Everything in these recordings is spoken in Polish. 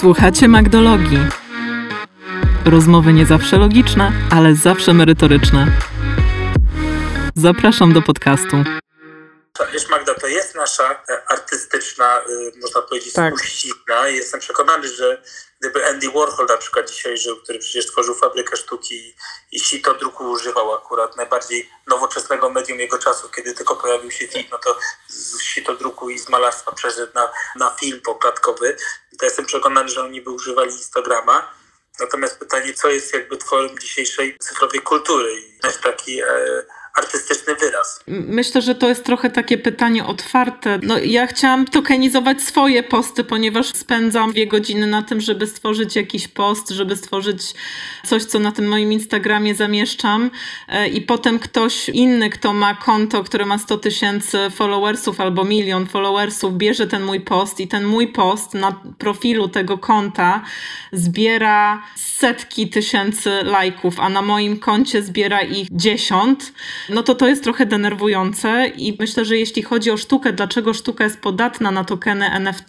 Słuchacie Magdologii. Rozmowy nie zawsze logiczne, ale zawsze merytoryczne. Zapraszam do podcastu. Wiesz Magda, to jest nasza e, artystyczna, y, można powiedzieć, Tak. spuścizna. Jestem przekonany, że gdyby Andy Warhol na przykład dzisiaj żył, który przecież tworzył fabrykę sztuki i sito druku używał akurat najbardziej nowoczesnego medium jego czasów, kiedy tylko pojawił się film, no to z sito druku i z malarstwa przeszedł na, na film poklatkowy. To jestem przekonany, że oni by używali Instagrama. Natomiast pytanie, co jest jakby tworem dzisiejszej cyfrowej kultury? I taki e, artystyczny wyraz. Myślę, że to jest trochę takie pytanie otwarte. No, ja chciałam tokenizować swoje posty, ponieważ spędzam dwie godziny na tym, żeby stworzyć jakiś post, żeby stworzyć coś, co na tym moim Instagramie zamieszczam. E, I potem ktoś inny, kto ma konto, które ma 100 tysięcy followersów albo milion followersów, bierze ten mój post i ten mój post na profilu tego konta zbiera setki tysięcy lajków, a na moim koncie zbiera ich 10, no to to jest trochę denerwujące i myślę, że jeśli chodzi o sztukę, dlaczego sztuka jest podatna na tokeny NFT?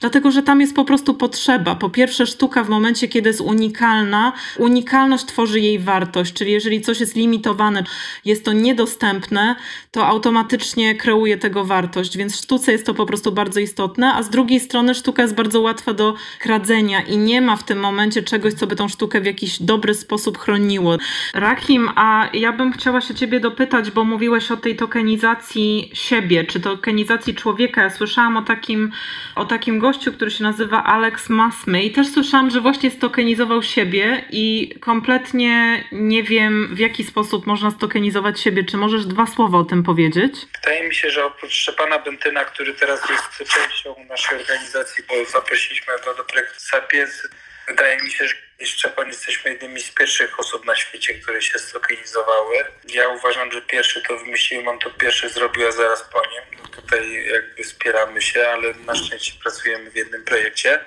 Dlatego, że tam jest po prostu potrzeba. Po pierwsze, sztuka w momencie, kiedy jest unikalna, unikalność tworzy jej wartość, czyli jeżeli coś jest limitowane, jest to niedostępne, to automatycznie kreuje tego wartość, więc sztuce jest to po prostu bardzo istotne, a z drugiej strony sztuka jest bardzo łatwa do kradzenia i nie ma w tym momencie czegoś, co by tą sztukę w jakiś dobry sposób chroniło. Rakim, a ja bym chciała się ciebie dopytać, bo mówiłeś o tej tokenizacji siebie, czy tokenizacji człowieka. Ja słyszałam o takim, o takim gościu, który się nazywa Alex Masmy i też słyszałam, że właśnie stokenizował siebie i kompletnie nie wiem, w jaki sposób można stokenizować siebie. Czy możesz dwa słowa o tym powiedzieć? Wydaje mi się, że oprócz Szczepana Bentyna, który teraz jest częścią naszej organizacji, bo zaprosiliśmy go do projektu Sapiens, wydaje mi się, że Szczepan jesteśmy jednymi z pierwszych osób na świecie, które się stokenizowały. Ja uważam, że pierwszy to wymyśliłem, on to pierwszy zrobił, a zaraz po nim. No tutaj jakby wspieramy się, ale na szczęście pracujemy w jednym projekcie.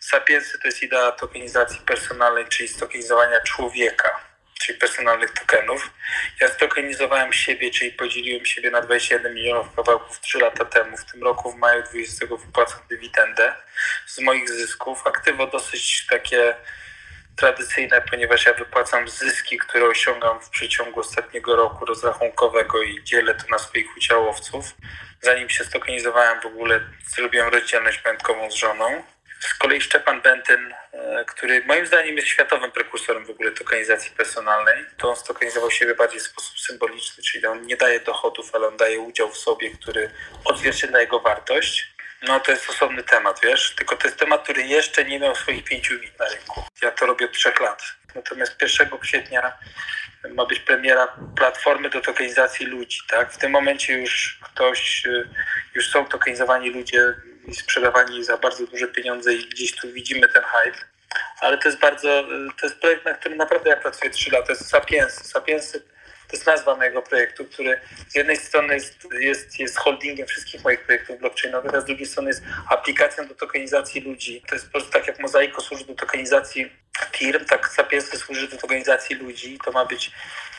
Sapiensy to jest idea tokenizacji personalnej, czyli stokenizowania człowieka, czyli personalnych tokenów. Ja stokenizowałem siebie, czyli podzieliłem siebie na 21 milionów kawałków 3 lata temu. W tym roku w maju 20 wypłacam dywidendę z moich zysków. Aktywo dosyć takie tradycyjne, ponieważ ja wypłacam zyski, które osiągam w przeciągu ostatniego roku rozrachunkowego i dzielę to na swoich udziałowców. Zanim się stokenizowałem w ogóle zrobiłem rozdzielność majątkową z żoną. Z kolei Szczepan Bentyn, e, który moim zdaniem jest światowym prekursorem w ogóle tokenizacji personalnej, to on stokenizował siebie bardziej w sposób symboliczny, czyli on nie daje dochodów, ale on daje udział w sobie, który odzwierciedla jego wartość. No to jest osobny temat, wiesz, tylko to jest temat, który jeszcze nie miał swoich pięciu minut na rynku. Ja to robię od trzech lat. Natomiast 1 kwietnia ma być premiera platformy do tokenizacji ludzi, tak? W tym momencie już ktoś, y, już są tokenizowani ludzie i sprzedawani za bardzo duże pieniądze i gdzieś tu widzimy ten hype. Ale to jest bardzo, y, to jest projekt, na którym naprawdę ja pracuję 3 lata. To jest Sapiensy. Sapiensy to jest nazwa mojego projektu, który z jednej strony jest, jest, jest holdingiem wszystkich moich projektów blockchainowych, a z drugiej strony jest aplikacją do tokenizacji ludzi. To jest po prostu tak jak Mozaiko służy do tokenizacji firm, tak Sapiensy służy do tokenizacji ludzi. To ma być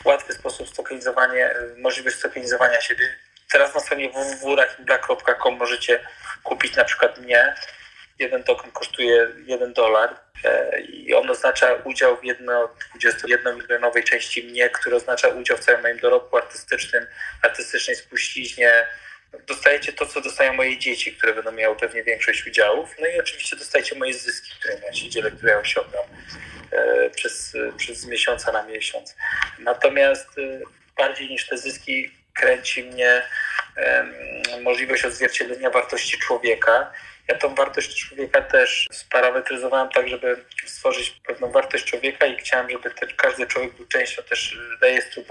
łatwy sposób stokenizowania, możliwość stokenizowania siebie. Teraz na stronie www.black.com możecie kupić na przykład mnie. Jeden token kosztuje 1 dolar e, i on oznacza udział w jedno, 21-milionowej części mnie, który oznacza udział w całym moim dorobku artystycznym, artystycznej spuściźnie. Dostajecie to, co dostają moje dzieci, które będą miały pewnie większość udziałów. No i oczywiście dostajecie moje zyski, które ja się dzielę, które ja osiągam przez, przez miesiąca na miesiąc. Natomiast bardziej niż te zyski kręci mnie możliwość odzwierciedlenia wartości człowieka. Ja tą wartość człowieka też sparametryzowałem tak, żeby stworzyć pewną wartość człowieka i chciałem, żeby ten, każdy człowiek był częścią też rejestru i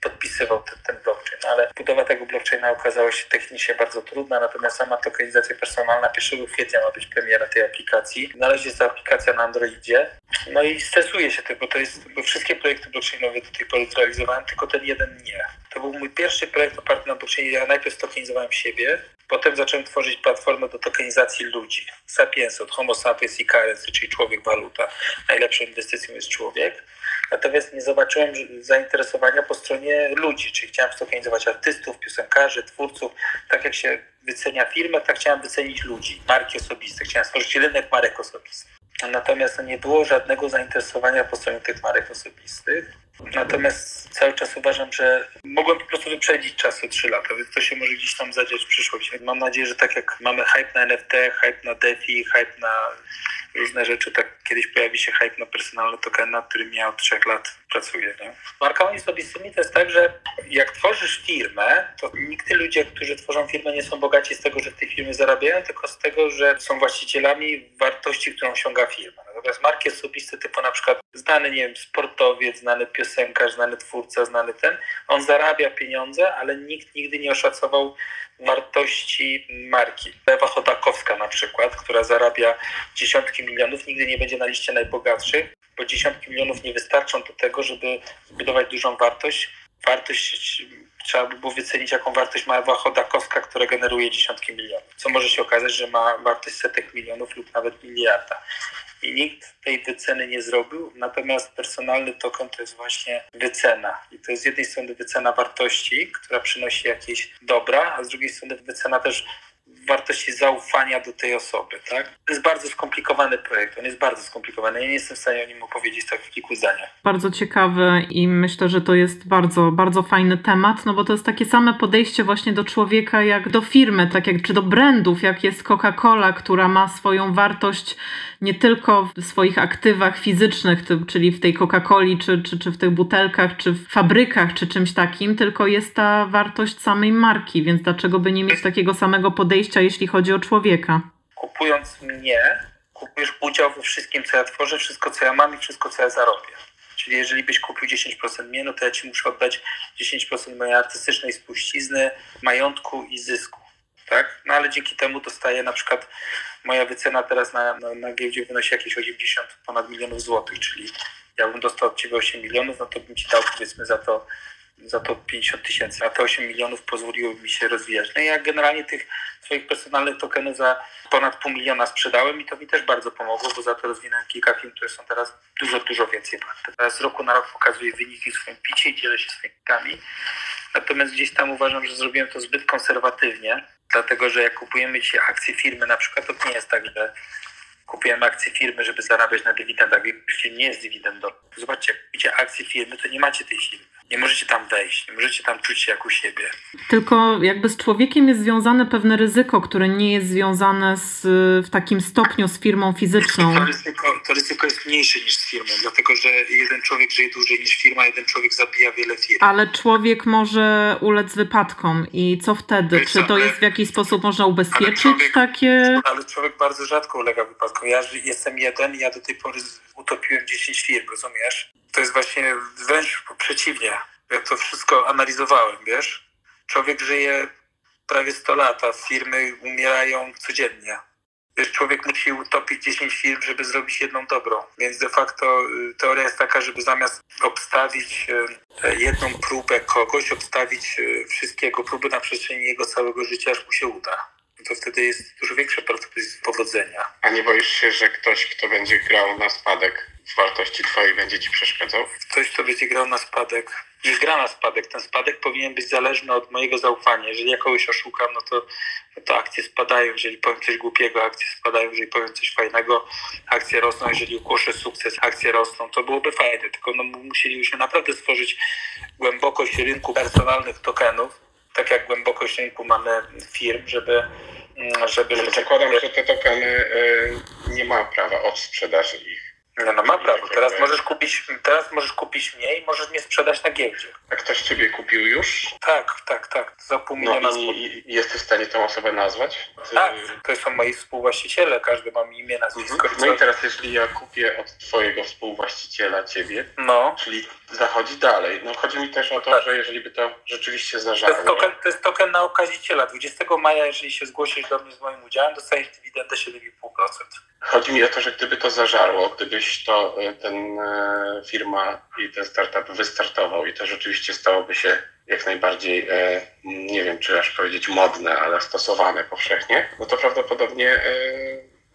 podpisywał ten, ten blockchain, ale budowa tego blockchaina okazała się technicznie bardzo trudna, natomiast sama tokenizacja personalna 1 kwietnia ma być premiera tej aplikacji. Na razie jest to aplikacja na Androidzie. No i stresuję się tym, to jest, bo wszystkie projekty blockchainowe do tej pory zrealizowałem, tylko ten jeden nie. To był mój pierwszy projekt oparty na blockchainie. Ja najpierw tokenizowałem siebie, potem zacząłem tworzyć platformę do tokenizacji ludzi. Sapiens od Homo sapiens i currency, czyli człowiek waluta. Najlepszą inwestycją jest człowiek. Natomiast nie zobaczyłem zainteresowania po stronie ludzi, czyli chciałem stokenizować artystów, piosenkarzy, twórców, tak jak się wycenia firmę, tak chciałem wycenić ludzi, marki osobiste. Chciałem stworzyć rynek marek osobistych. Natomiast nie było żadnego zainteresowania po stronie tych marek osobistych. Natomiast cały czas uważam, że mogłem po prostu wyprzedzić czas o 3 lata, więc to się może gdzieś tam zadziać w przyszłości. Mam nadzieję, że tak jak mamy hype na NFT, hype na DeFi, hype na różne rzeczy, tak kiedyś pojawi się hype na personalny token, nad którym ja od 3 lat pracuję. Nie? Z markami osobistymi to jest tak, że jak tworzysz firmę, to nigdy ludzie, którzy tworzą firmę, nie są bogaci z tego, że w tej firmie zarabiają, tylko z tego, że są właścicielami wartości, którą osiąga firma. Natomiast marki osobiste typu na przykład znany, nie wiem, sportowiec, znany piosenkarz, znany twórca, znany ten, on zarabia pieniądze, ale nikt nigdy nie oszacował wartości marki. Ewa Chodakowska na przykład, która zarabia dziesiątki milionów, nigdy nie będzie na liście najbogatszych, bo dziesiątki milionów nie wystarczą do tego, żeby zbudować dużą wartość. Wartość trzeba by było wycenić, jaką wartość ma Ewa Chodakowska, która generuje dziesiątki milionów. Co może się okazać, że ma wartość setek milionów lub nawet miliarda i nikt tej wyceny nie zrobił, natomiast personalny token to jest właśnie wycena. I to jest z jednej strony wycena wartości, która przynosi jakieś dobra, a z drugiej strony wycena też wartości zaufania do tej osoby, tak? To jest bardzo skomplikowany projekt, on jest bardzo skomplikowany. Ja nie jestem w stanie o nim opowiedzieć tak w kilku zdaniach. Bardzo ciekawy i myślę, że to jest bardzo, bardzo fajny temat, no bo to jest takie same podejście właśnie do człowieka jak do firmy, tak jak czy do brandów, jak jest Coca-Cola, która ma swoją wartość nie tylko w swoich aktywach fizycznych, czyli w tej Coca-Coli, czy, czy, czy w tych butelkach, czy w fabrykach, czy czymś takim, tylko jest ta wartość samej marki, więc dlaczego by nie mieć takiego samego podejścia, jeśli chodzi o człowieka? Kupując mnie, kupujesz udział we wszystkim, co ja tworzę, wszystko, co ja mam i wszystko, co ja zarobię. Czyli jeżeli byś kupił 10% mnie, no to ja ci muszę oddać 10% mojej artystycznej spuścizny, majątku i zysku. Tak? No ale dzięki temu dostaję na przykład moja wycena teraz na, na, na giełdzie wynosi jakieś 80 ponad milionów złotych, czyli jakbym dostał od Ciebie 8 milionów, no to bym Ci dał powiedzmy za to za to 50 tysięcy, a te 8 milionów pozwoliło mi się rozwijać. No i ja generalnie tych swoich personalnych tokenów za ponad pół miliona sprzedałem i to mi też bardzo pomogło, bo za to rozwinąłem kilka firm, które są teraz dużo, dużo więcej warte. Teraz z roku na rok pokazuję wyniki w swoim picie i dzielę się swoimi wynikami. Natomiast gdzieś tam uważam, że zrobiłem to zbyt konserwatywnie, dlatego że jak kupujemy dzisiaj akcje firmy, na przykład to nie jest tak, że kupujemy akcje firmy, żeby zarabiać na dywidendach. Firm nie jest dywidendą. Zobaczcie, jak kupicie akcje firmy, to nie macie tej firmy. Nie możecie tam wejść, nie możecie tam czuć się jak u siebie. Tylko jakby z człowiekiem jest związane pewne ryzyko, które nie jest związane z, w takim stopniu z firmą fizyczną. To ryzyko, to ryzyko jest mniejsze niż z firmą, dlatego że jeden człowiek żyje dłużej niż firma, jeden człowiek zabija wiele firm. Ale człowiek może ulec wypadkom i co wtedy? Czy to jest w jakiś sposób można ubezpieczyć człowiek, takie... Ale człowiek bardzo rzadko ulega wypadkom. Ja jestem jeden i ja do tej pory utopiłem 10 firm, rozumiesz? To jest właśnie wręcz przeciwnie. Ja to wszystko analizowałem, wiesz? Człowiek żyje prawie 100 lat, a firmy umierają codziennie. Wiesz, człowiek musi utopić 10 firm, żeby zrobić jedną dobrą. Więc de facto y, teoria jest taka, żeby zamiast obstawić y, jedną próbę kogoś, obstawić y, wszystkiego próby na przestrzeni jego całego życia, aż mu się uda. To wtedy jest dużo większe prawdopodobieństwo powodzenia. A nie boisz się, że ktoś, kto będzie grał na spadek, w wartości twojej będzie ci przeszkadzał? Ktoś, kto będzie grał na spadek, nie gra na spadek. Ten spadek powinien być zależny od mojego zaufania. Jeżeli ja kogoś oszukam, no to, no to akcje spadają. Jeżeli powiem coś głupiego, akcje spadają. Jeżeli powiem coś fajnego, akcje rosną. Jeżeli ogłoszę sukces, akcje rosną. To byłoby fajne. Tylko no, musielibyśmy naprawdę stworzyć głębokość rynku personalnych tokenów, tak jak głębokość rynku mamy firm, żeby żeby... Zakładam, że te tokeny y, nie ma prawa od sprzedaży ich. No, no ma prawo. Teraz możesz kupić, teraz możesz kupić mniej, możesz mnie sprzedać na giełdzie. A ktoś ciebie kupił już? Tak, tak, tak. Za pół no miliona no i jesteś w stanie tę osobę nazwać? Tak, to są moi współwłaściciele, każdy ma imię, nazwisko. Mhm. No i teraz jeśli ja kupię od twojego współwłaściciela ciebie, no. czyli zachodzi dalej. No chodzi mi też o to, tak. że jeżeli by to rzeczywiście zażarło. To jest, token, to jest token na okaziciela. 20 maja, jeżeli się zgłosisz do mnie z moim udziałem, dostajesz dywidendę 7,5%. Chodzi mi o to, że gdyby to zażarło, gdybyś to, e, ten e, firma i ten startup wystartował i to rzeczywiście stałoby się jak najbardziej, e, nie wiem czy aż powiedzieć modne, ale stosowane powszechnie, no to prawdopodobnie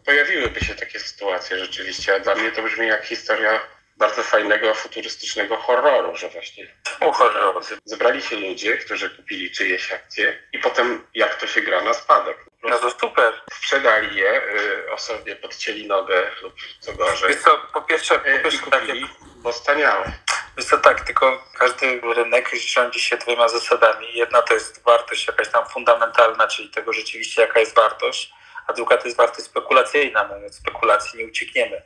pojawiłyby się takie sytuacje rzeczywiście, a dla mnie to brzmi jak historia bardzo fajnego, futurystycznego horroru, że właśnie O, horror. zebrali się ludzie, którzy kupili czyjeś akcje i potem jak to się gra na spadek. No to super. Sprzedali je, y, osobie podcięli nogę lub co gorzej Wiesz co, po pierwsze, po y, pierwsze kupili, bo staniałe. Wiesz co, tak, tylko każdy rynek rządzi się dwiema zasadami. Jedna to jest wartość jakaś tam fundamentalna, czyli tego rzeczywiście jaka jest wartość, a druga to jest wartość spekulacyjna, no od spekulacji nie uciekniemy.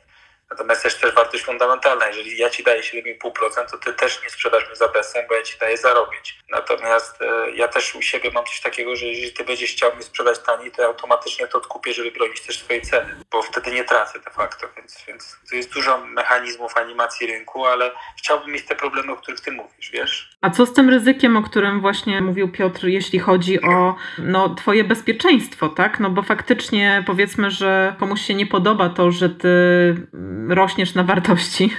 Natomiast jest też wartość fundamentalna. Jeżeli ja ci daję 7,5%, to ty też nie sprzedasz mi za bezcen, bo ja ci daję zarobić. Natomiast e, ja też u siebie mam coś takiego, że jeżeli ty będziesz chciał mi sprzedać taniej, to ja automatycznie to odkupię, żeby bronić też swojej ceny, bo wtedy nie tracę de facto. Więc, więc to jest dużo mechanizmów animacji rynku, ale chciałbym mieć te problemy, o których ty mówisz, wiesz? A co z tym ryzykiem, o którym właśnie mówił Piotr, jeśli chodzi o no, twoje bezpieczeństwo, tak? No bo faktycznie powiedzmy, że komuś się nie podoba to, że ty rośniesz na wartości.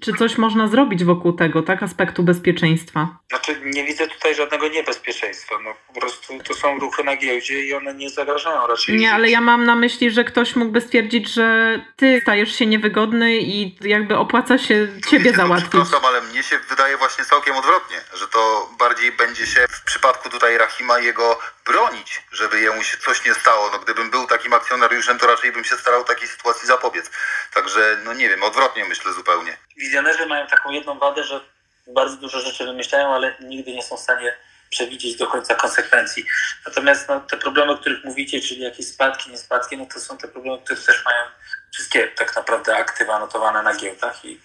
Czy coś można zrobić wokół tego, tak? Aspektu bezpieczeństwa? Znaczy nie widzę tutaj żadnego niebezpieczeństwa. No po prostu to są ruchy na giełdzie i one nie zagrażają raczej. Nie, ale ja mam na myśli, że ktoś mógłby stwierdzić, że ty stajesz się niewygodny i jakby opłaca się ciebie załatwić. Przepraszam, ale mnie się wydaje właśnie całkiem odwrotnie, że to bardziej będzie się w przypadku tutaj Rahima jego bronić, żeby jemu się coś nie stało. No gdybym był takim akcjonariuszem, to raczej bym się starał takiej sytuacji zapobiec. Także, no nie wiem, odwrotnie myślę zupełnie. Wizjonerzy mają taką jedną wadę, że bardzo dużo rzeczy wymyślają, ale nigdy nie są w stanie przewidzieć do końca konsekwencji. Natomiast no, te problemy, o których mówicie, czyli jakieś spadki, nie spadki, no to są te problemy, które też mają wszystkie tak naprawdę aktywa notowane na giełdach i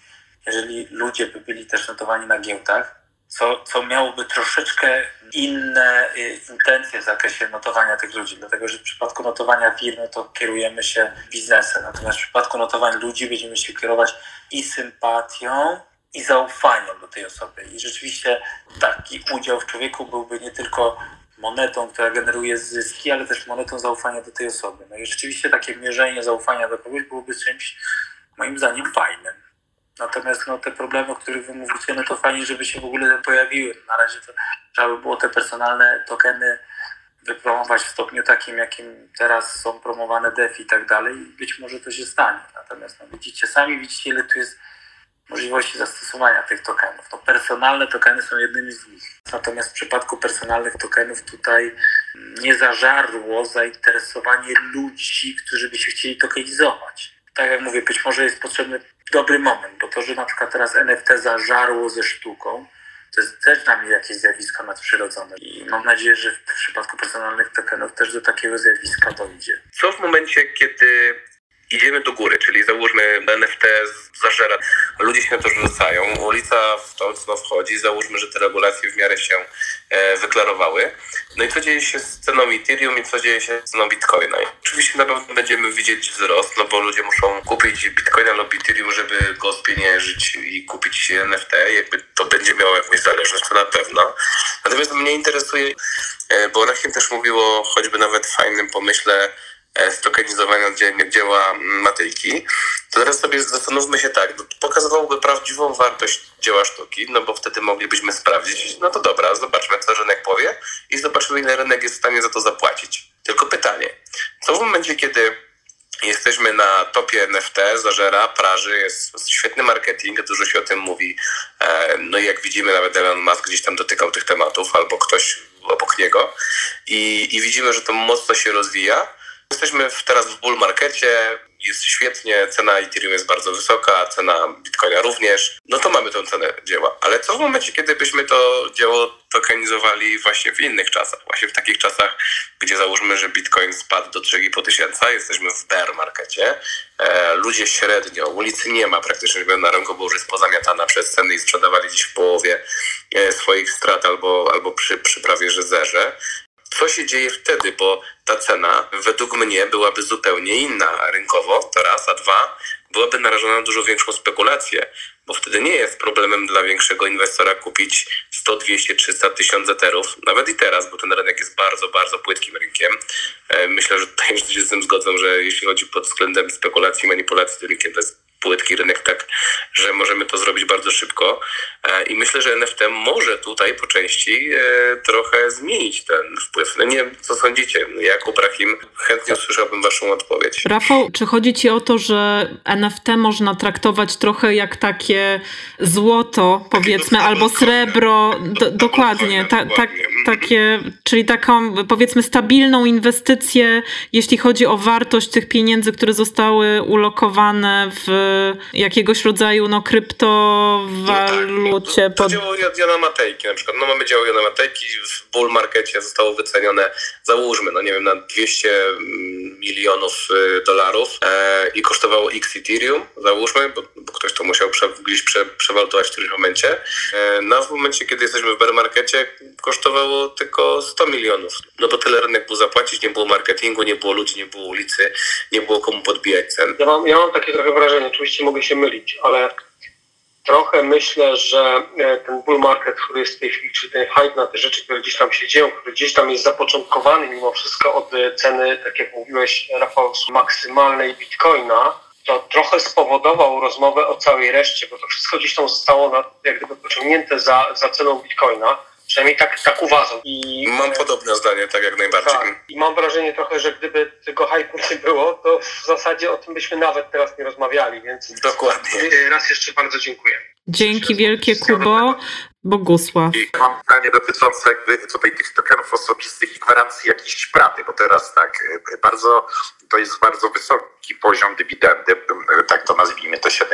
jeżeli ludzie by byli też notowani na giełdach, co, co miałoby troszeczkę inne y, intencje w zakresie notowania tych ludzi, dlatego że w przypadku notowania firmy to kierujemy się biznesem, natomiast w przypadku notowań ludzi będziemy się kierować i sympatią, i zaufaniem do tej osoby. I rzeczywiście taki udział w człowieku byłby nie tylko monetą, która generuje zyski, ale też monetą zaufania do tej osoby. No i rzeczywiście takie mierzenie zaufania do kogoś byłoby czymś, moim zdaniem, fajnym. Natomiast no, te problemy, o których wy mówicie, no to fajnie, żeby się w ogóle pojawiły. Na razie to trzeba by było te personalne tokeny wypromować w stopniu takim, jakim teraz są promowane DeFi i tak dalej. Być może to się stanie. Natomiast no, widzicie, sami widzicie, ile tu jest możliwości zastosowania tych tokenów. No, personalne tokeny są jednymi z nich. Natomiast w przypadku personalnych tokenów tutaj nie zażarło zainteresowanie ludzi, którzy by się chcieli tokenizować. Tak jak mówię, być może jest potrzebny dobry moment, bo to, że na przykład teraz NFT zażarło ze sztuką, to jest też dla mnie jakieś zjawisko nadprzyrodzone. I mam nadzieję, że w przypadku personalnych tokenów też do takiego zjawiska dojdzie. Co w momencie, kiedy idziemy do góry, czyli załóżmy NFT zażera, ludzie się na to rzucają, ulica w to mocno wchodzi, załóżmy, że te regulacje w miarę się e, wyklarowały. No i co dzieje się z ceną Ethereum i co dzieje się z ceną Bitcoina? Oczywiście na pewno będziemy widzieć wzrost, no bo ludzie muszą kupić Bitcoina lub Ethereum, żeby go spieniężyć i kupić NFT, jakby to będzie miało jakąś zależność, to na pewno. Natomiast mnie interesuje, e, bo Rachim też mówiło choćby nawet fajnym pomyśle, e, stokenizowania dzie- dzieła Matejki, to teraz sobie zastanówmy się tak, no, pokazywałoby prawdziwą wartość dzieła sztuki, no bo wtedy moglibyśmy sprawdzić, no to dobra, zobaczmy co rynek powie i zobaczymy ile rynek jest w stanie za to zapłacić. Tylko pytanie, co w momencie, kiedy jesteśmy na topie NFT, zażera, praży, jest świetny marketing, dużo się o tym mówi. E, No i jak widzimy, nawet Elon Musk gdzieś tam dotykał tych tematów, albo ktoś obok niego. I, i widzimy, że to mocno się rozwija. Jesteśmy teraz w bull markecie, jest świetnie, cena Ethereum jest bardzo wysoka, cena Bitcoina również. No to mamy tą cenę dzieła. Ale co w momencie, kiedy byśmy to dzieło tokenizowali właśnie w innych czasach? Właśnie w takich czasach, gdzie załóżmy, że Bitcoin spadł do 3,5 tysiąca, jesteśmy w bear markecie, e, ludzie średnio, ulicy nie ma praktycznie, na rynku, bo już jest pozamiatana przez ceny i sprzedawali gdzieś w połowie e, swoich strat albo, albo przy, przy prawie że zerze co się dzieje wtedy, bo ta cena według mnie byłaby zupełnie inna rynkowo, to raz, a dwa, byłaby narażona na dużo większą spekulację, bo wtedy nie jest problemem dla większego inwestora kupić 100, 200, 300 tysięcy eterów, nawet i teraz, bo ten rynek jest bardzo, bardzo płytkim rynkiem. E, Myślę, że tutaj wszyscy się z tym zgodzą, że jeśli chodzi pod względem spekulacji, manipulacji tym rynkiem, to jest płytki rynek tak, że możemy to zrobić bardzo szybko e, i myślę, że NFT może tutaj po części e, trochę zmienić ten wpływ. No nie co sądzicie. Jakub Rahim, chętnie usłyszałbym waszą odpowiedź. Rafał, czy chodzi ci o to, że NFT można traktować trochę jak takie złoto, powiedzmy, albo srebro, do, dokładnie, ta, tak, takie, czyli taką, powiedzmy, stabilną inwestycję, jeśli chodzi o wartość tych pieniędzy, które zostały ulokowane w jakiegoś rodzaju no, kryptowalucie. No tak, to, to dzieło Jana Matejki na przykład. No mamy dzieło Jana Matejki, w bull markecie zostało wycenione, załóżmy, no nie wiem, na 200 milionów y, dolarów e, i kosztowało x Ethereum, załóżmy, bo, bo ktoś to musiał prze, gdzieś prze, przewalutować w którymś momencie. E, no w momencie, kiedy jesteśmy w bear markecie, kosztowało tylko 100 milionów. No bo tyle rynek był zapłacić, nie było marketingu, nie było ludzi, nie było ulicy, nie było komu podbijać cen. Ja mam, ja mam takie trochę wrażenie, oczywiście mogę się mylić, ale trochę myślę, że e, ten bull market, który jest w tej chwili, czyli ten hype na te rzeczy, które gdzieś tam się dzieją, który gdzieś tam jest zapoczątkowany mimo wszystko od e, ceny, tak jak mówiłeś, Rafał, maksymalnej bitcoina, to trochę spowodował rozmowę o całej reszcie, bo to wszystko gdzieś tam zostało na, jak gdyby pociągnięte za, za ceną bitcoina. Przynajmniej tak, tak uważam. I, mam podobne zdanie, tak jak najbardziej. Tak. I mam wrażenie trochę, że gdyby tego hypu nie było, to w zasadzie o tym byśmy nawet teraz nie rozmawiali, więc dokładnie. Raz jeszcze bardzo dziękuję. Dzięki wielkie Kubo. Bogusław. I mam pytanie dotyczące jakby tutaj tych tokenów osobistych i gwarancji jakiejś pracy, bo teraz tak bardzo, to jest bardzo wysoki poziom dywidendy, tak to nazwijmy to 7,5%.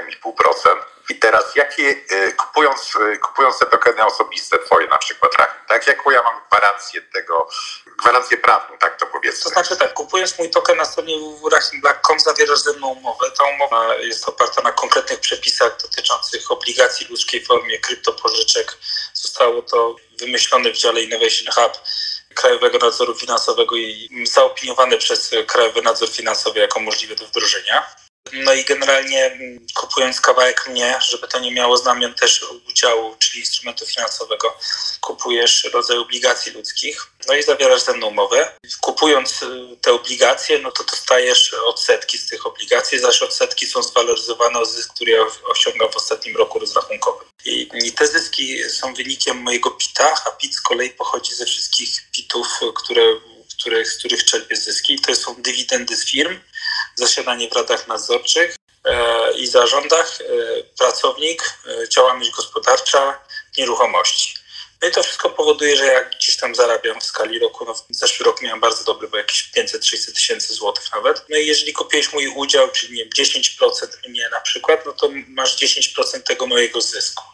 I teraz jakie, kupując, kupując te tokeny osobiste twoje na przykład, tak, jaką ja mam gwarancję tego, gwarancję prawną, tak to powiedzmy. To znaczy tak, kupując mój token na stronie www.rahimblack.com zawierasz ze mną umowę. Ta umowa jest oparta na konkretnych przepisach dotyczących obligacji w ludzkiej formie, kryptopożyczek. Zostało to wymyślone w dziale Innovation Hub Krajowego Nadzoru Finansowego i zaopiniowane przez Krajowy Nadzór Finansowy jako możliwe do wdrożenia. No i generalnie mm, kupując kawałek mnie, żeby to nie miało znamion też udziału, czyli instrumentu finansowego, kupujesz rodzaj obligacji ludzkich, no i zawierasz ze mną umowę. Kupując y, te obligacje, no to dostajesz odsetki z tych obligacji, zaś odsetki są zwaloryzowane o zysk, który ja osiągam w ostatnim roku rozrachunkowym. I, I te zyski są wynikiem mojego PIT-a, a PIT z kolei pochodzi ze wszystkich PIT-ów, które, z których czerpię zyski. To są dywidendy z firm, zasiadanie w radach nadzorczych e, i zarządach, e, pracownik, e, działalność gospodarcza, nieruchomości. No i to wszystko powoduje, że ja gdzieś tam zarabiam w skali roku. No, zeszły rok miałem bardzo dobry, bo jakieś 500-600 tysięcy złotych nawet. No i jeżeli kupiłeś mój udział, czyli nie wiem, 10% mnie na przykład, no to masz 10% tego mojego zysku.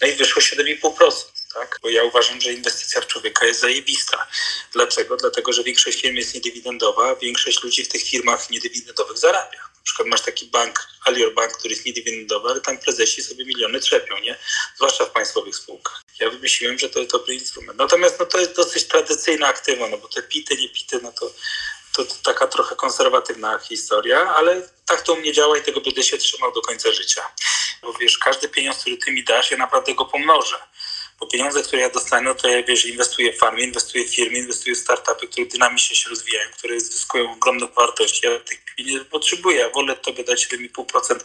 No i wyszło 7,5%. Tak? Bo ja uważam, że inwestycja w człowieka jest zajebista. Dlaczego? Dlatego, że większość firm jest niedywidendowa, większość ludzi w tych firmach niedywidendowych zarabia. Na przykład masz taki bank, Alior Bank, który jest niedywidendowy, ale tam prezesi sobie miliony trzepią, nie? Zwłaszcza w państwowych spółkach. Ja wymyśliłem, że to jest dobry instrument. Natomiast no, to jest dosyć tradycyjne aktywo, no bo te pity, nie pity, no to, to, to taka trochę konserwatywna historia, ale tak to u mnie działa i tego będę się trzymał do końca życia. Bo wiesz, każdy pieniądz, który ty mi dasz, ja naprawdę go pomnożę. Bo pieniądze, które ja dostanę, to ja wiesz, inwestuję w farmie, inwestuję w firmy, inwestuję w startupy, które dynamicznie się rozwijają, które zyskują ogromną wartość. Ja tych pieniędzy potrzebuję. Ja wolę tobie dać 7,5%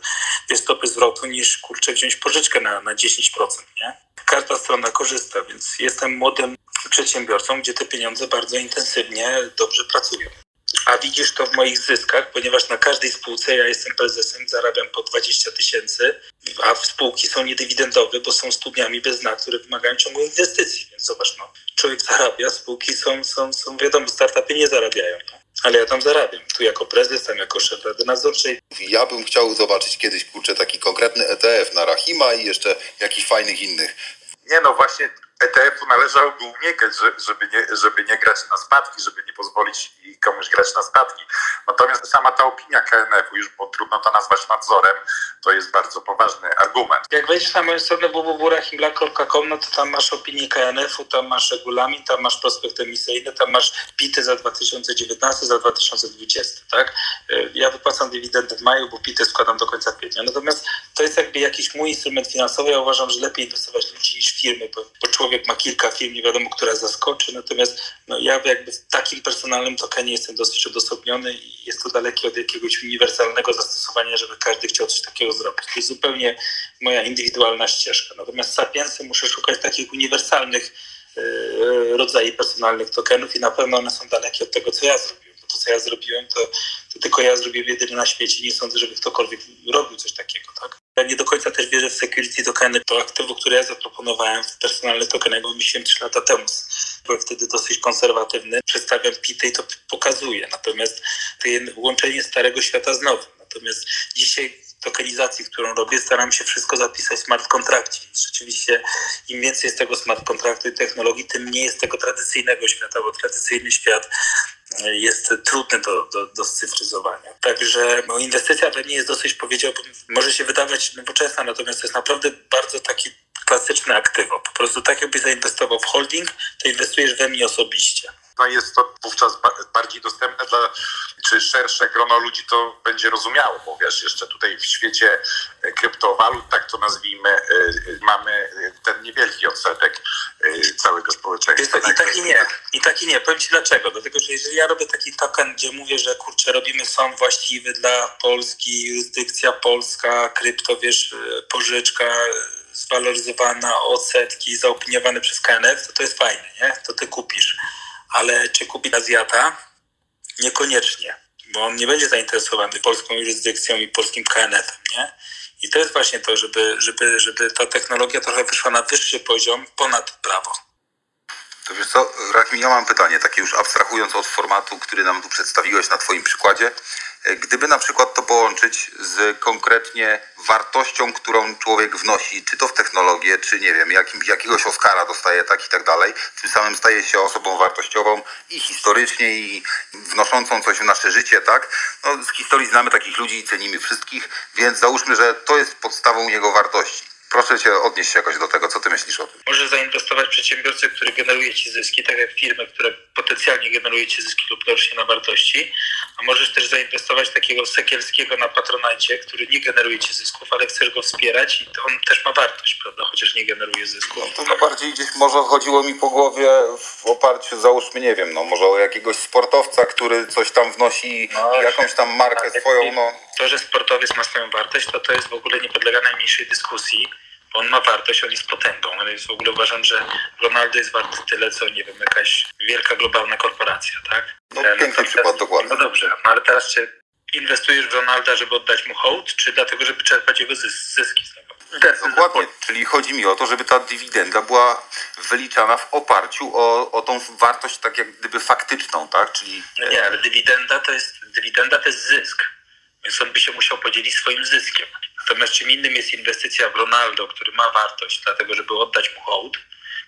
tej stopy zwrotu, niż kurczę wziąć pożyczkę na, na 10%, nie? Każda strona korzysta, więc jestem młodym przedsiębiorcą, gdzie te pieniądze bardzo intensywnie, dobrze pracują. A widzisz to w moich zyskach, ponieważ na każdej spółce ja jestem prezesem, zarabiam po 20 tysięcy, a spółki są niedywidendowe, bo są studniami bez dna, które wymagają ciągłej inwestycji. Więc zobacz, no, człowiek zarabia, spółki są, są, są wiadomo, startupy nie zarabiają. No. Ale ja tam zarabiam. Tu jako prezes, tam jako szef Rady Nadzorczej. Ja bym chciał zobaczyć kiedyś, kurczę, taki konkretny ETF na Rahima i jeszcze jakichś fajnych innych. Nie no, właśnie ETF-u należałoby unikać, żeby nie, żeby nie grać na spadki, żeby nie pozwolić komuś grać na spadki. Natomiast sama ta opinia KNF-u, już bo trudno to nazwać nadzorem, to jest bardzo poważny argument. Jak wejdziesz na moją stronę www.rachimblack.com, no to tam masz opinię KNF-u, tam masz regulamin, tam masz prospekt emisyjny, tam masz PITy za 2019, za 2020, tak? e, ja wypłacam dywidendę w maju, bo PIT składam do końca kwietnia. Natomiast to jest jakby jakiś mój instrument finansowy. Ja uważam, że lepiej inwestować ludzi niż firmy, bo, bo człowiek ma kilka firm, nie wiadomo, która zaskoczy. Natomiast no, ja jakby w takim personalnym tokenie jestem dosyć odosobniony i jest to dalekie od jakiegoś uniwersalnego zastosowania, żeby każdy chciał coś takiego zrobić. To jest zupełnie moja indywidualna ścieżka. Natomiast sapiensy muszę szukać takich uniwersalnych yy, rodzajów personalnych tokenów i na pewno one są dalekie od tego, co ja zrobiłem. Bo to, co ja zrobiłem, to, to tylko ja zrobiłem jedyny na świecie. Nie sądzę, żeby ktokolwiek robił coś takiego. Tak? Ja nie do końca też wierzę w security tokeny. To aktywo, które ja zaproponowałem w personalny token, jak wymyśliłem 3 lata temu. Byłem wtedy dosyć konserwatywny. Przedstawiam PIT i to pokazuje. Natomiast to łączenie starego świata z nowym. Natomiast dzisiaj tokenizacji, którą robię, staram się wszystko zapisać w smart kontrakcie. Rzeczywiście im więcej jest tego smart kontraktu i technologii, tym mniej jest tego tradycyjnego świata, bo tradycyjny świat jest trudny do, do, do scyfryzowania. Także no, inwestycja we mnie jest dosyć, powiedziałbym, może się wydawać nowoczesna, natomiast to jest naprawdę bardzo takie klasyczne aktywo. Po prostu tak jakbyś zainwestował w holding, to inwestujesz we mnie osobiście jest to wówczas bardziej dostępne dla, czy szersze grono ludzi to będzie rozumiało, bo wiesz, jeszcze tutaj w świecie e, kryptowalut, tak to nazwijmy, e, mamy ten niewielki odsetek e, całego społeczeństwa. I, tak i nie, i tak i nie. Powiem Ci dlaczego. Dlatego, że jeżeli ja robię taki token, gdzie mówię, że kurczę, robimy sąd właściwy dla Polski, jurysdykcja polska, krypto, wiesz, pożyczka, zwaloryzowana, odsetki, zaopiniowane przez KNF, to to jest fajne, nie? To ty kupisz ale czy kupi Azjata? Niekoniecznie, bo on nie będzie zainteresowany polską jurysdykcją i polskim KNF-em, nie? I to jest właśnie to, żeby, żeby, żeby ta technologia trochę wyszła na wyższy poziom ponad prawo. To wiesz co, Rachim, ja mam pytanie, takie już abstrahując od formatu, który nam tu przedstawiłeś na Twoim przykładzie. Gdyby na przykład to połączyć z konkretnie wartością, którą człowiek wnosi, czy to w technologię, czy nie wiem, jakim, jakiegoś Oscara dostaje, tak i tak dalej, tym samym staje się osobą wartościową i historycznie, i wnoszącą coś w nasze życie, tak? No, z historii znamy takich ludzi i cenimy wszystkich, więc załóżmy, że to jest podstawą jego wartości. Proszę Cię odnieść się jakoś do tego, co Ty myślisz o tym. Możesz zainwestować w przedsiębiorcę, który generuje Ci zyski, tak jak firmy, które potencjalnie generuje Ci zyski lub rośnie na wartości, a możesz też zainwestować takiego Sekielskiego na Patronajcie, który nie generuje Ci zysków, ale chcesz go wspierać i on też ma wartość, prawda, chociaż nie generuje zysków. No to bardziej gdzieś może chodziło mi po głowie w oparciu, załóżmy, nie wiem, no może o jakiegoś sportowca, który coś tam wnosi, no, jakąś tam markę swoją, no. To, że sportowiec ma swoją wartość, to to jest w ogóle nie podlega najmniejszej dyskusji on ma wartość, on jest potęgą. On jest w ogóle uważam, że Ronaldo jest wart tyle, co nie wiem, jakaś wielka globalna korporacja, tak? No e, piękny przykład, dokładnie. No dobrze, no ale teraz czy inwestujesz w Ronalda, żeby oddać mu hołd, czy dlatego, żeby czerpać jego zyski z niego? Dokładnie, czyli chodzi mi o to, żeby ta dywidenda była wyliczana w oparciu o, o tą wartość tak jak gdyby faktyczną, tak? Czyli... No nie, ale dywidenda to jest, dywidenda to jest zysk, więc on by się musiał podzielić swoim zyskiem. Natomiast czym innym jest inwestycja w Ronaldo, który ma wartość, dlatego żeby oddać mu hołd,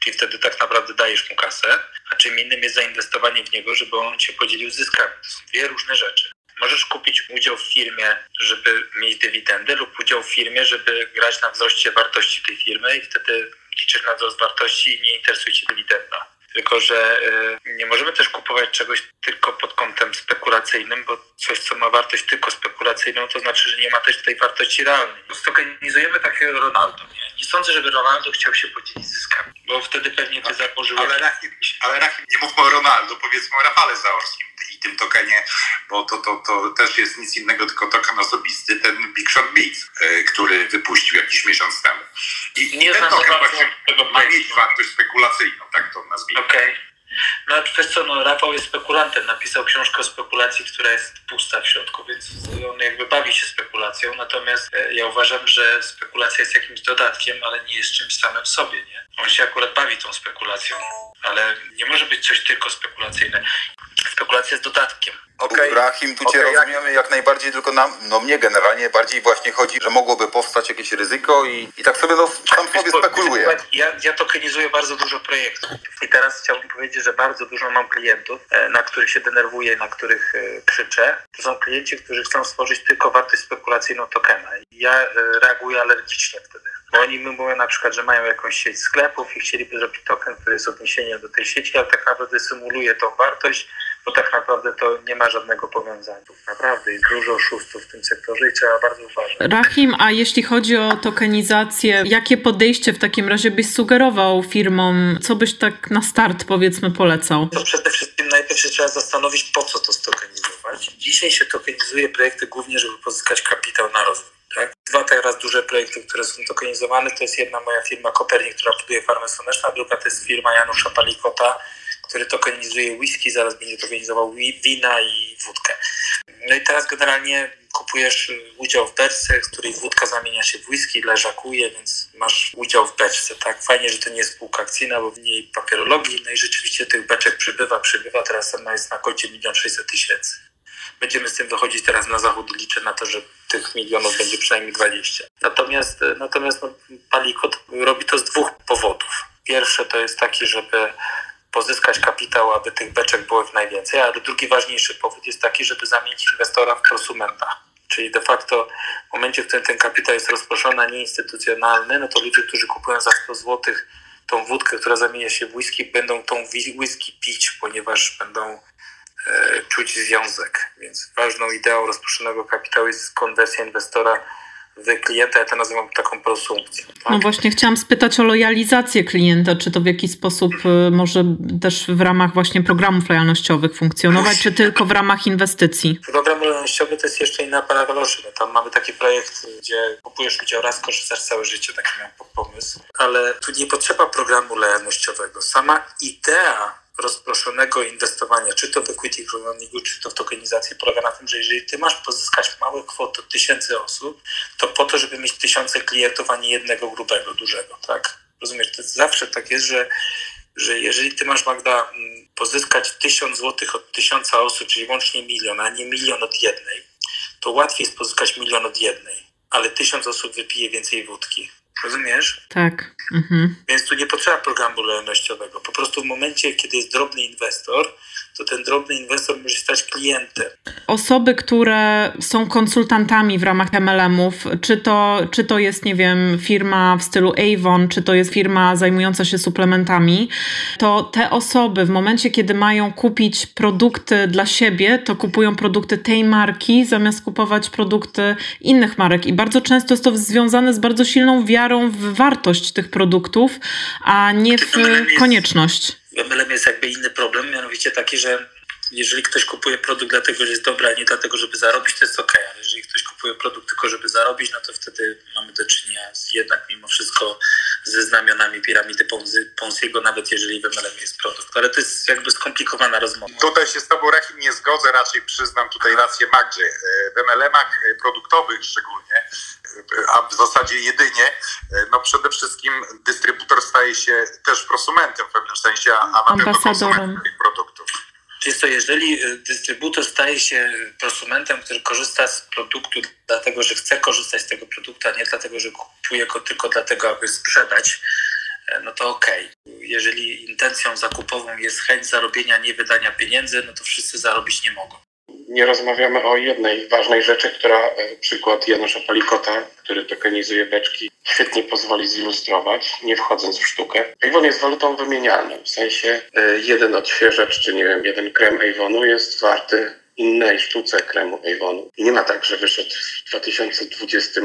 czyli wtedy tak naprawdę dajesz mu kasę, a czym innym jest zainwestowanie w niego, żeby on się podzielił zyskami. To są dwie różne rzeczy. Możesz kupić udział w firmie, żeby mieć dywidendę, lub udział w firmie, żeby grać na wzroście wartości tej firmy i wtedy liczysz na wzrost wartości i nie interesuje cię dywidenda. Tylko, że y, nie możemy też kupować czegoś tylko pod kątem spekulacyjnym, bo coś, co ma wartość tylko spekulacyjną, to znaczy, że nie ma też tej wartości realnej. Stokenizujemy takiego Ronaldo, nie? Nie sądzę, żeby Ronaldo chciał się podzielić zyskami, bo wtedy pewnie ty założyłeś... Ale, Rachim, ale Rachim, nie mówmy o Ronaldo, powiedzmy o Rafale Zaorskim tym tokenie, bo to, to, to też jest nic innego, tylko token osobisty, ten Big Shot Beats, e, który wypuścił jakiś miesiąc temu. I, nie ten token właśnie ma mieć wartość spekulacyjną, tak to nazwijmy. Okej. Okay. No wiesz co, no, Rafał jest spekulantem, napisał książkę o spekulacji, która jest pusta w środku, więc on jakby bawi się spekulacją, natomiast e, ja uważam, że spekulacja jest jakimś dodatkiem, ale nie jest czymś samym w sobie, nie? On się akurat bawi tą spekulacją, ale nie może być coś tylko spekulacyjne. Spekulacja jest dodatkiem. Okay. Rahim, tu Cię okay, rozumiemy jak... jak najbardziej, tylko nam, no mnie generalnie bardziej właśnie chodzi, że mogłoby powstać jakieś ryzyko i, i tak sobie no, sam sobie spekuluję. Ja, ja tokenizuję bardzo dużo projektów i teraz chciałbym powiedzieć, że bardzo dużo mam klientów, e, na których się denerwuję, na których e, krzyczę. To są klienci, którzy chcą stworzyć tylko wartość spekulacyjną tokena. I ja e, reaguję alergicznie wtedy. Bo oni mówią na przykład, że mają jakąś sieć sklepów i chcieliby zrobić token, który jest odniesieniem do tej sieci, ale tak naprawdę symuluje tą wartość bo tak naprawdę to nie ma żadnego powiązania. Naprawdę jest dużo oszustów w tym sektorze i trzeba bardzo uważać. Rahim, a jeśli chodzi o tokenizację, jakie podejście w takim razie byś sugerował firmom? Co byś tak na start powiedzmy polecał? To przede wszystkim najpierw się trzeba zastanowić, po co to stokenizować. Dzisiaj się tokenizuje projekty głównie, żeby pozyskać kapitał na rozwój. Tak? Dwa teraz duże projekty, które są tokenizowane, to jest jedna moja firma Kopernik, która buduje farmę słoneczną, druga to jest firma Janusza Palikota, który tokenizuje whisky, zaraz będzie tokenizował wina i wódkę. No i teraz generalnie kupujesz udział w beczce, z której wódka zamienia się w whisky, leżakuje, więc masz udział w beczce, tak? Fajnie, że to nie jest spółka akcyjna, bo w niej papierologii, no i rzeczywiście tych beczek przybywa, przybywa, teraz ona jest na koncie 1 600 tysięcy. Będziemy z tym wychodzić teraz na zachód, liczę na to, że tych milionów będzie przynajmniej 20. Natomiast, natomiast no, Palikot robi to z dwóch powodów. Pierwsze to jest taki, żeby pozyskać kapitał, aby tych beczek było jak najwięcej, ale drugi ważniejszy powód jest taki, żeby zamienić inwestora w prosumenta. Czyli de facto w momencie, w którym ten kapitał jest rozproszony, a nie instytucjonalny, no to ludzie, którzy kupują za 100 zł tą wódkę, która zamienia się w whisky, będą tą whisky pić, ponieważ będą e, czuć związek. Więc ważną ideą rozproszonego kapitału jest konwersja inwestora w klienta, ja to nazywam taką prosumpcją. Tak? No właśnie chciałam spytać o lojalizację klienta, czy to w jakiś sposób y, może też w ramach właśnie programów lojalnościowych funkcjonować, czy tylko w ramach inwestycji? Program lojalnościowy to jest jeszcze inna para kaloszy. Tam mamy taki projekt, gdzie kupujesz udział raz, korzystasz całe życie, taki miałem pomysł. Ale tu nie potrzeba programu lojalnościowego. Sama idea rozproszonego inwestowania, czy to w equity crowdfundingu, czy to w tokenizacji, polega na tym, że jeżeli ty masz pozyskać małe kwoty od tysięcy osób, to po to, żeby mieć tysiące klientów, a nie jednego grubego, dużego, tak? Rozumiesz, to zawsze tak jest, że, że jeżeli ty masz, Magda, pozyskać tysiąc złotych od tysiąca osób, czyli łącznie milion, a nie milion od jednej, to łatwiej jest pozyskać milion od jednej, ale tysiąc osób wypije więcej wódki. Rozumiesz? Tak. Mhm. Więc tu nie potrzeba programu lojalnościowego. Po prostu w momencie, kiedy jest drobny inwestor, to ten drobny inwestor może stać klientem. Osoby, które są konsultantami w ramach MLM-ów, czy to, czy to jest, nie wiem, firma w stylu Avon, czy to jest firma zajmująca się suplementami, to te osoby w momencie, kiedy mają kupić produkty dla siebie, to kupują produkty tej marki, zamiast kupować produkty innych marek. I bardzo często jest to związane z bardzo silną wiarą w wartość tych produktów, a nie w konieczność MLM jest jakby inny problem, mianowicie taki, że jeżeli ktoś kupuje produkt dlatego, że jest dobry, a nie dlatego, żeby zarobić, to jest ok, ale jeżeli ktoś kupuje produkt tylko, żeby zarobić, no to wtedy mamy do czynienia z, jednak mimo wszystko ze znamionami piramidy Ponziego, nawet jeżeli w MLM jest produkt. Ale to jest jakby skomplikowana rozmowa. Tutaj się z Tobą, Rachim, nie zgodzę, raczej przyznam tutaj rację Magdzie. W MLM-ach produktowych szczególnie, a w zasadzie jedynie, no przede wszystkim dystrybutor staje się też prosumentem w pewnym sensie, a ambasadorem tych produktów. Jest to, jeżeli dystrybutor staje się prosumentem, który korzysta z produktu dlatego, że chce korzystać z tego produktu, a nie dlatego, że kupuje go tylko dlatego, aby sprzedać, no to okej. Okay. Jeżeli intencją zakupową jest chęć zarobienia, nie wydania pieniędzy, no to wszyscy zarobić nie mogą nie rozmawiamy o jednej ważnej rzeczy, która przykład Janusza Palikota, który tokenizuje beczki, świetnie pozwoli zilustrować, nie wchodząc w sztukę. Avon jest walutą wymienialną, w sensie jeden odświeżacz, czy nie wiem, jeden krem Avonu jest warty innej sztuce kremu Avonu. I nie ma tak, że wyszedł w 2020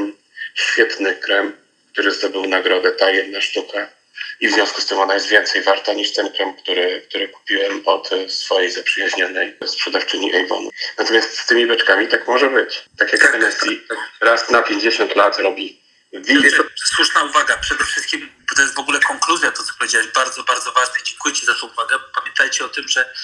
świetny krem, który zdobył nagrodę, ta jedna sztuka i w związku z tym ona jest więcej warta niż ten krem, który, który kupiłem od swojej zaprzyjaźnionej sprzedawczyni Avonu. Natomiast z tymi beczkami tak może być. Tak jak NFT raz na 50 lat robi Wiesz, słuszna uwaga. Przede wszystkim to jest w ogóle konkluzja, to co powiedziałeś, bardzo, bardzo ważne. Dziękuję Ci za tą uwagę. Pamiętajcie o tym, że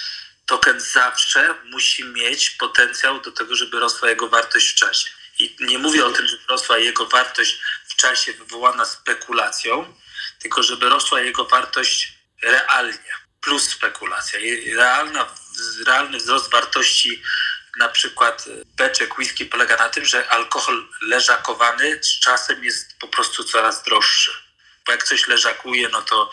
token zawsze musi mieć potencjał do tego, żeby rosła jego wartość w czasie. I nie mówię o tym, że rosła jego wartość w czasie wywołana spekulacją, tylko żeby rosła jego wartość realnie, plus spekulacja. Realna, realny wzrost wartości na przykład beczek whisky polega na tym, że alkohol leżakowany z czasem jest po prostu coraz droższy. Bo jak coś leżakuje, no to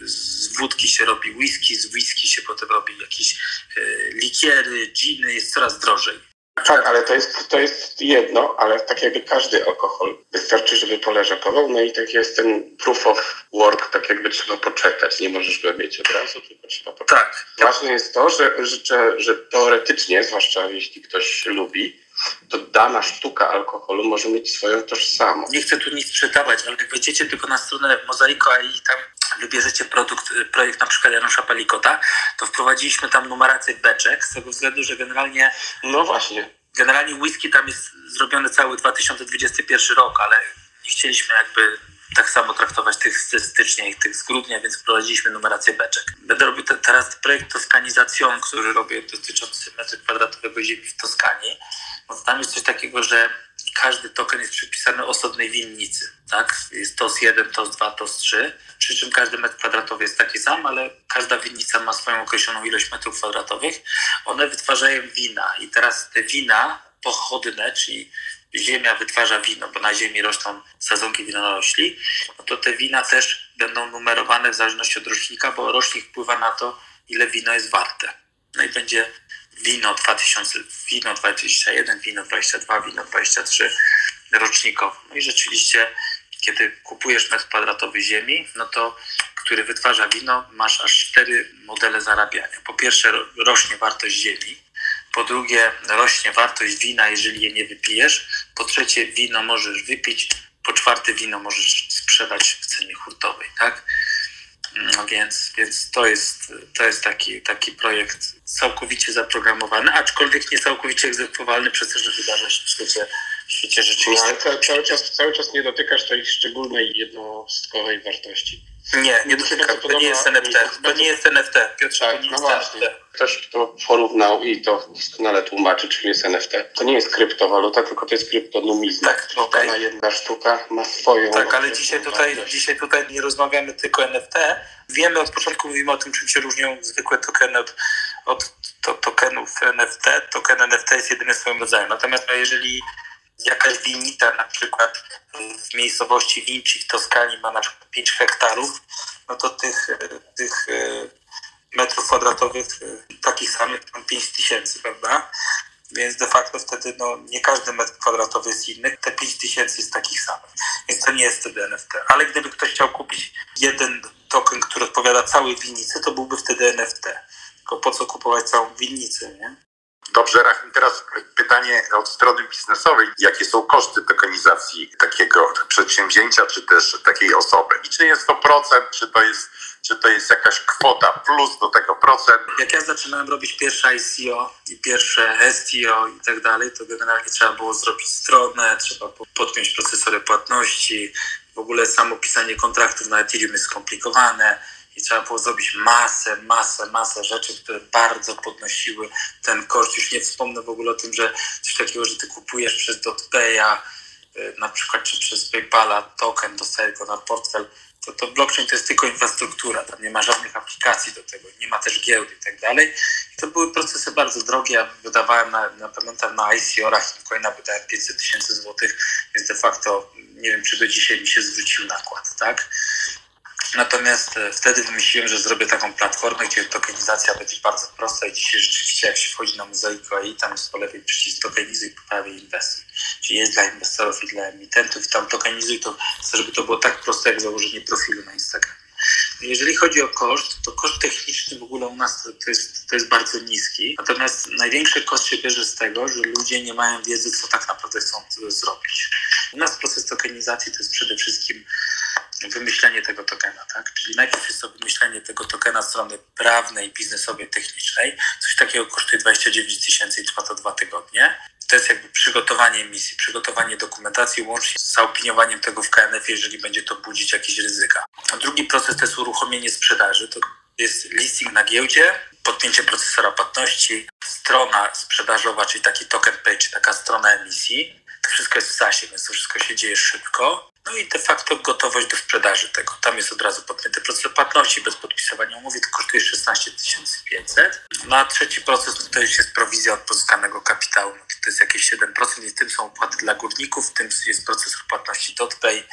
z wódki się robi whisky, z whisky się potem robi jakieś e, likiery, giny, jest coraz drożej. Tak, ale to jest, to jest jedno, ale tak jakby każdy alkohol. Wystarczy, żeby poleżakował, no i tak jest ten proof of work, tak jakby trzeba poczekać. Nie możesz go mieć od razu, tylko trzeba poczekać. Tak. Ważne jest to, że, że, że teoretycznie, zwłaszcza jeśli ktoś lubi, to dana sztuka alkoholu może mieć swoją tożsamość. Nie chcę tu nic sprzedawać, ale jak wejdziecie tylko na stronę Mozaiko i tam wybierzecie produkt, projekt na przykład Janusza Palikota, to wprowadziliśmy tam numerację beczek z tego względu, że generalnie No właśnie. generalnie whisky tam jest zrobiony cały 2021 rok, ale nie chcieliśmy jakby tak samo traktować tych z stycznia i tych z grudnia, więc wprowadziliśmy numerację beczek. Będę robił te, teraz projekt Toskanizacją, który robię dotyczący metru kwadratowego ziemi w Toskanii. No, tam jest coś takiego, że każdy token jest przypisany osobnej winnicy, tak? Jest TOS 1, TOS 2, TOS 3, przy czym każdy metr kwadratowy jest taki sam, ale każda winnica ma swoją określoną ilość metrów kwadratowych. One wytwarzają wina i teraz te wina pochodne, czyli ziemia wytwarza wino, bo na ziemi rosną sadzonki winorośli, no to te wina też będą numerowane w zależności od rocznika, bo rocznik wpływa na to, ile wino jest warte. No i będzie wino 2000, wino 21, wino 22, wino 23 rocznikowo. No i rzeczywiście, kiedy kupujesz metr kwadratowy ziemi, no to który wytwarza wino, masz aż cztery modele zarabiania. Po pierwsze ro- rośnie wartość ziemi, po drugie rośnie wartość wina, jeżeli je nie wypijesz, po trzecie wino możesz wypić, po czwarte wino możesz sprzedać w cenie hurtowej, tak? No więc, więc to jest, to jest taki, taki projekt całkowicie zaprogramowany, aczkolwiek nie całkowicie egzekwowalny przez to, że wydarza się w świecie, w świecie No, ale rzeczywistym. ca- cały, czas, cały czas nie dotykasz tej szczególnej jednostkowej wartości. Nie, nie dotyka, to nie jest podoba- NFT. To nie jest NFT, Piotrze, to Tak, nie no jest właśnie. NFT. Ktoś, kto porównał i to doskonale tłumaczy, czym jest NFT. To nie jest kryptowaluta, tylko to jest kryptonumizma. Tak, okej. Dana jedna sztuka ma swoją... Tak, ale dzisiaj tutaj, dzisiaj tutaj nie rozmawiamy tylko o NFT. Wiemy od początku, mówimy o tym, czym się różnią zwykłe tokeny od, od to, tokenów NFT. Token NFT jest jedyny swoim rodzaju. Natomiast no, jeżeli jakaś winita na przykład w miejscowości Vinci w Toskanii ma na przykład 5 hektarów, no to tych, e, tych e, metrów kwadratowych e, takich samych mam 5 tysięcy, prawda? Więc de facto wtedy no, nie każdy metr kwadratowy jest inny, te 5 tysięcy jest takich samych. Więc to nie jest wtedy NFT. Ale gdyby ktoś chciał kupić jeden token, który odpowiada całej winnicy, to byłby wtedy NFT. Tylko po co kupować całą winnicę, nie? Dobrze, Rachim, teraz pytanie od strony biznesowej. Jakie są koszty tokenizacji takiego przedsięwzięcia, czy też takiej osoby? I czy jest to procent, czy to jest, czy to jest jakaś kwota plus do tego procent? Jak ja zaczynałem robić pierwsze ICO i pierwsze STO i tak dalej, to generalnie trzeba było zrobić stronę, trzeba podpiąć procesory płatności. W ogóle samo pisanie kontraktów na Ethereum jest skomplikowane i trzeba było zrobić masę, masę, masę rzeczy, które bardzo podnosiły ten koszt. Już nie wspomnę w ogóle o tym, że coś takiego, że ty kupujesz przez DotPaya, y, na przykład czy przez PayPala token, dostajesz go na portfel, to, to blockchain to jest tylko infrastruktura, tam nie ma żadnych aplikacji do tego, nie ma też giełdy i tak dalej. I to były procesy bardzo drogie, ja wydawałem na, na pamiętam na ICO-rach Coina wydałem 500 tysięcy złotych, więc de facto nie wiem, czy do dzisiaj mi się zwrócił nakład, tak? Natomiast e, wtedy wymyśliłem, że zrobię taką platformę, gdzie tokenizacja będzie bardzo prosta i dzisiaj rzeczywiście jak się wchodzi na Mozaico i tam jest po lewej przycisk tokenizuj, po prawej inwestuj. Czyli jest dla inwestorów i dla emitentów. Tam tokenizuj to żeby to było tak proste jak założenie profilu na Instagramie. Jeżeli chodzi o koszt, to koszt techniczny w ogóle u nas to, to, jest, to jest bardzo niski. Natomiast największy koszt się bierze z tego, że ludzie nie mają wiedzy, co tak naprawdę chcą zrobić. U nas proces tokenizacji to jest przede wszystkim wymyślenie tego tokena, tak? Czyli najpierw jest to wymyślenie tego tokena strony prawnej, biznesowej, technicznej. Coś takiego kosztuje 29 tysięcy i trwa to dwa tygodnie. To jest jakby przygotowanie misji, przygotowanie dokumentacji łącznie z zaopiniowaniem tego w KNF, jeżeli będzie to budzić jakieś ryzyka. A drugi proces to jest uruchomienie sprzedaży. To jest listing na giełdzie, podpięcie procesora płatności, strona sprzedażowa, czyli taki token page, taka strona emisji. To wszystko jest w SASie, więc to wszystko się dzieje szybko. No i de facto gotowość do sprzedaży tego. Tam jest od razu podpięty proces płatności bez podpisywania umowy, to kosztuje 16 500. No a trzeci proces to już jest prowizja od pozyskanego kapitału. No to, jest jakieś 7% i w tym są opłaty dla górników, w tym jest procesor płatności DotPay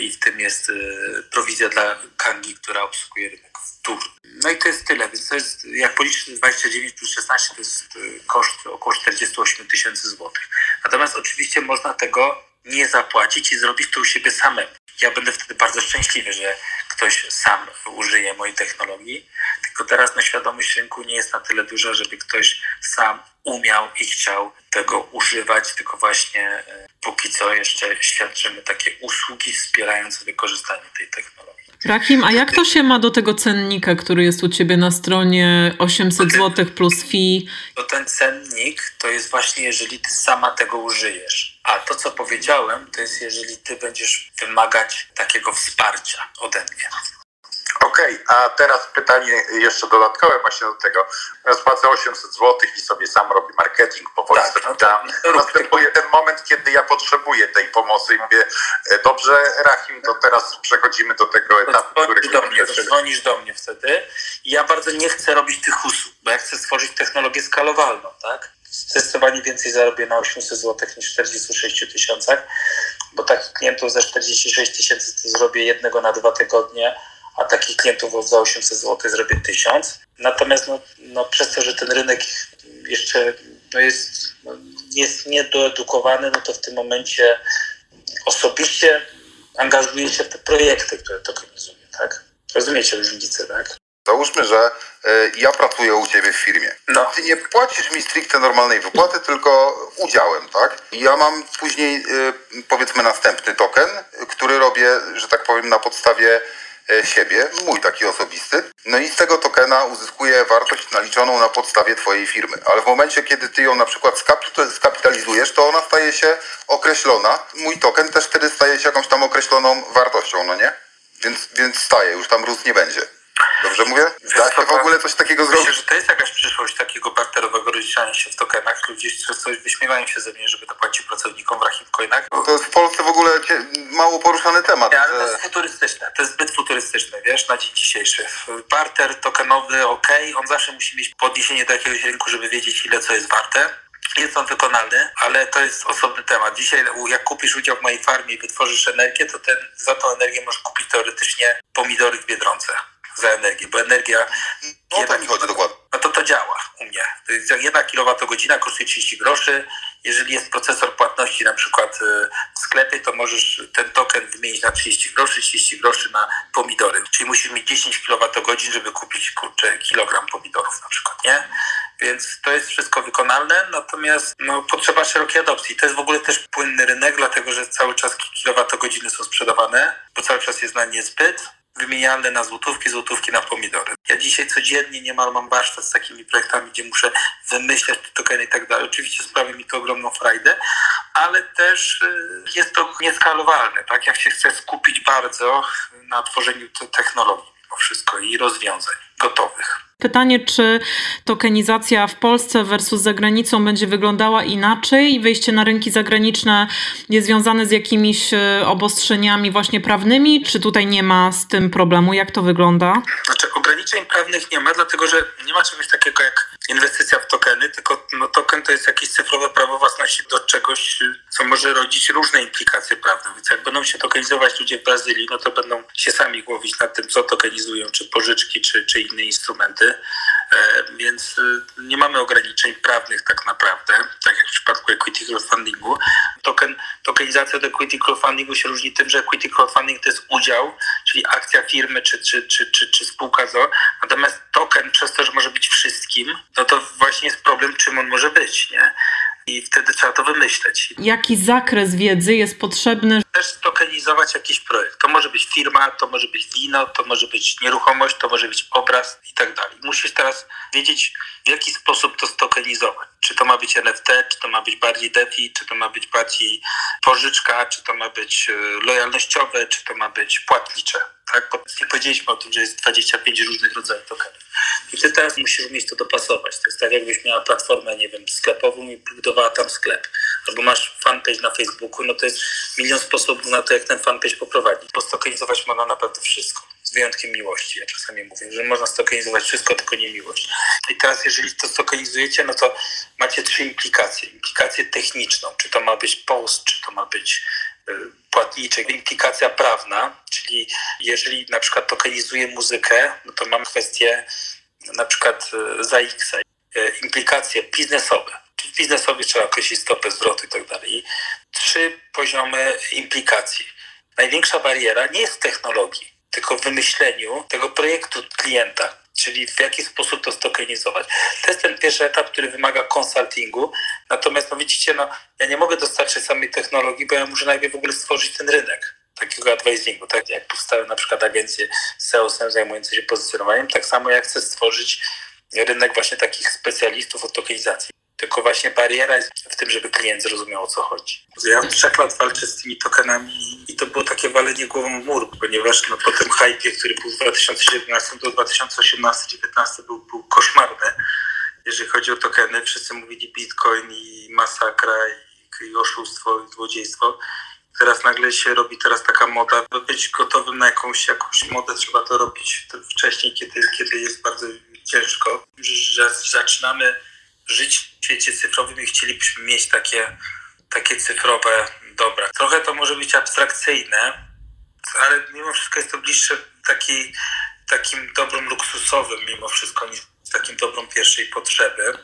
i w tym jest y, prowizja dla Kangi, która obsługuje rynek wtór. No i to jest tyle, więc to jest, jak policzysz 29 plus 16, to jest y, koszt około 48 tysięcy złotych. Natomiast oczywiście można tego nie zapłacić i zrobić to u siebie samemu. Ja będę wtedy bardzo szczęśliwy, że ktoś sam użyje mojej technologii, tylko teraz na świadomość rynku nie jest na tyle duża, żeby ktoś sam umiał i chciał tego używać, tylko właśnie e, póki co jeszcze świadczymy takie usługi wspierające wykorzystanie tej technologii. Rahim, a jak to się ma do tego cennika, który jest u Ciebie na stronie 800 zł plus fee? To ten cennik to jest właśnie, jeżeli Ty sama tego użyjesz. A to, co powiedziałem, to jest, jeżeli Ty będziesz wymagać takiego wsparcia ode mnie. Okej, a teraz pytanie jeszcze dodatkowe właśnie do tego. Ja spłacę 800 zł i sobie sam robię marketing, powoli Tak, no to- Następuje ten moment, kiedy ja potrzebuję tej pomocy i mówię, e, dobrze Rahim, to teraz przechodzimy do tego etapu, który Dzwonisz do mnie, dzwonisz do mnie wtedy. I ja bardzo nie chcę robić tych usług, bo ja chcę stworzyć technologię skalowalną, tak? Zdecydowanie więcej zarobię na 800 zł niż w 46 tysiącach, bo takich klientów za 46 tysięcy zrobię jednego na dwa tygodnie, a takich klientów za 800 zł zrobię 1000. Natomiast no, no, przez to, że ten rynek jeszcze no jest, no, jest niedoedukowany, no to w tym momencie osobiście angażuję się w te projekty, które tokenizuję, tak? Rozumiecie różnicę, tak? Załóżmy, że y, ja pracuję u ciebie w firmie. No. Ty nie płacisz mi stricte normalnej wypłaty, tylko udziałem, tak? Ja mam później y, powiedzmy następny token, który robię, że tak powiem, na podstawie siebie, mój taki osobisty. No i z tego tokena uzyskuję wartość naliczoną na podstawie twojej firmy. Ale w momencie, kiedy ty ją na przykład skapit- skapitalizujesz, to ona staje się określona. Mój token też wtedy staje się jakąś tam określoną wartością, no nie? Więc, więc staje, już tam rósł nie będzie. Dobrze mówię? Da się w ogóle coś takiego Myślę, zrobić? że to jest jakaś przyszłość takiego barterowego rozliczania się w tokenach. Ludzie często wyśmiewają się ze mnie, żeby to płacić pracownikom w Rahimcoinach. To jest w Polsce w ogóle mało poruszany temat. Nie, ale to jest futurystyczne, to jest zbyt futurystyczne, wiesz, na dzień dzisiejszy. Barter tokenowy, ok, on zawsze musi mieć podniesienie do jakiegoś rynku, żeby wiedzieć, ile co jest warte. Jest on wykonalny, ale to jest osobny temat. Dzisiaj, jak kupisz udział w mojej farmie i wytworzysz energię, to ten, za tą energię możesz kupić teoretycznie pomidory w Biedronce za energię, bo energia... No o to mi chodzi dokładnie. no to to działa u mnie. To jest jak Jedna kilowatogodzina kosztuje 30 groszy. Jeżeli jest procesor płatności na przykład y, w sklepie, to możesz ten token wymienić na 30 groszy, 30 groszy na pomidory. Czyli musisz mieć 10 kilowatogodzin, żeby kupić kurczę, kilogram pomidorów na przykład, nie? Więc to jest wszystko wykonalne, natomiast no, potrzeba szerokiej adopcji. To jest w ogóle też płynny rynek, dlatego że cały czas kilowatogodziny są sprzedawane, bo cały czas jest na niezbyt wymienialne na złotówki, złotówki na pomidory. Ja dzisiaj codziennie niemal mam warsztat z takimi projektami, gdzie muszę wymyślać te tokeny i tak dalej. Oczywiście sprawia mi to ogromną frajdę, ale też y, jest to nieskalowalne. Tak? Ja się chcę skupić bardzo na tworzeniu te technologii mimo wszystko i rozwiązań gotowych. Pytanie, czy tokenizacja w Polsce versus za granicą będzie wyglądała inaczej? Wejście na rynki zagraniczne jest związane z jakimiś e, obostrzeniami właśnie prawnymi, czy tutaj nie ma z tym problemu? Jak to wygląda? Znaczy ograniczeń prawnych nie ma, dlatego że nie ma czegoś takiego jak inwestycja w tokeny, tylko no, token to jest jakieś cyfrowe prawo własności do czegoś, co może rodzić różne implikacje prawne. Więc jak będą się tokenizować ludzie w Brazylii, no to będą się sami głowić nad tym, co tokenizują, czy pożyczki, czy, czy inne instrumenty. E, więc y, nie mamy ograniczeń prawnych tak naprawdę, tak jak w przypadku equity crowdfundingu. Token, tokenizacja od equity crowdfundingu się różni tym, że equity crowdfunding to jest udział, czyli akcja firmy czy, czy, czy, czy, czy spółka ZO. Natomiast token przez to, że może być wszystkim, no to właśnie jest problem, czym on może być, nie? I wtedy trzeba to wymyśleć. Jaki zakres wiedzy jest potrzebny? Też tokenizować jakiś projekt. To może być firma, to może być wino, to może być nieruchomość, to może być obraz i tak dalej. Musisz teraz wiedzieć, w jaki sposób to stokenizować. Czy to ma być NFT, czy to ma być bardziej DeFi, czy to ma być bardziej pożyczka, czy to ma być e, lojalnościowe, czy to ma być płatnicze. Tak? Nie powiedzieliśmy o tym, że jest 25 różnych rodzajów tokenów. I ty teraz musisz umieć to dopasować. To jest tak, jakbyś miała platformę, nie wiem, sklepową i budowała tam sklep. Albo masz fanpage na Facebooku, no to jest milion sposobów na to, jak ten fanpage poprowadzić. Bo stokenizować można naprawdę wszystko. Z wyjątkiem miłości. Ja czasami mówię, że można stokenizować wszystko, tylko nie miłość. I teraz, jeżeli to stokenizujecie, no to macie trzy implikacje. Implikację techniczną, czy to ma być post, czy to ma być płatniczych. Implikacja prawna, czyli jeżeli na przykład tokenizuję muzykę, no to mam kwestię na przykład za X, implikacje biznesowe. Czyli biznesowi trzeba określić stopę zwrotu i tak dalej. Trzy poziomy implikacji. Największa bariera nie jest w technologii, tylko w wymyśleniu tego projektu klienta czyli w jaki sposób to stokenizować. To jest ten pierwszy etap, który wymaga konsultingu, natomiast no widzicie, no, ja nie mogę dostarczyć samej technologii, bo ja muszę najpierw w ogóle stworzyć ten rynek takiego advisingu, tak jak powstały na przykład agencje SEO-sem zajmujące się pozycjonowaniem, tak samo jak chcę stworzyć rynek właśnie takich specjalistów od tokenizacji. Tylko właśnie bariera jest w tym, żeby klient zrozumiał o co chodzi. Ja od trzech lat walczę z tymi tokenami i to było takie walenie głową w mur, ponieważ no, po tym hypie, który był w 2017 do 2018-2019 był, był koszmarny. Jeżeli chodzi o tokeny, wszyscy mówili bitcoin i masakra i, i oszustwo i złodziejstwo. Teraz nagle się robi teraz taka moda, by być gotowym na jakąś, jakąś modę trzeba to robić wcześniej, kiedy, kiedy jest bardzo ciężko. Że zaczynamy żyć w świecie cyfrowym i chcielibyśmy mieć takie, takie cyfrowe dobra. Trochę to może być abstrakcyjne, ale mimo wszystko jest to bliższe taki, takim dobrom luksusowym mimo wszystko niż takim dobrom pierwszej potrzeby.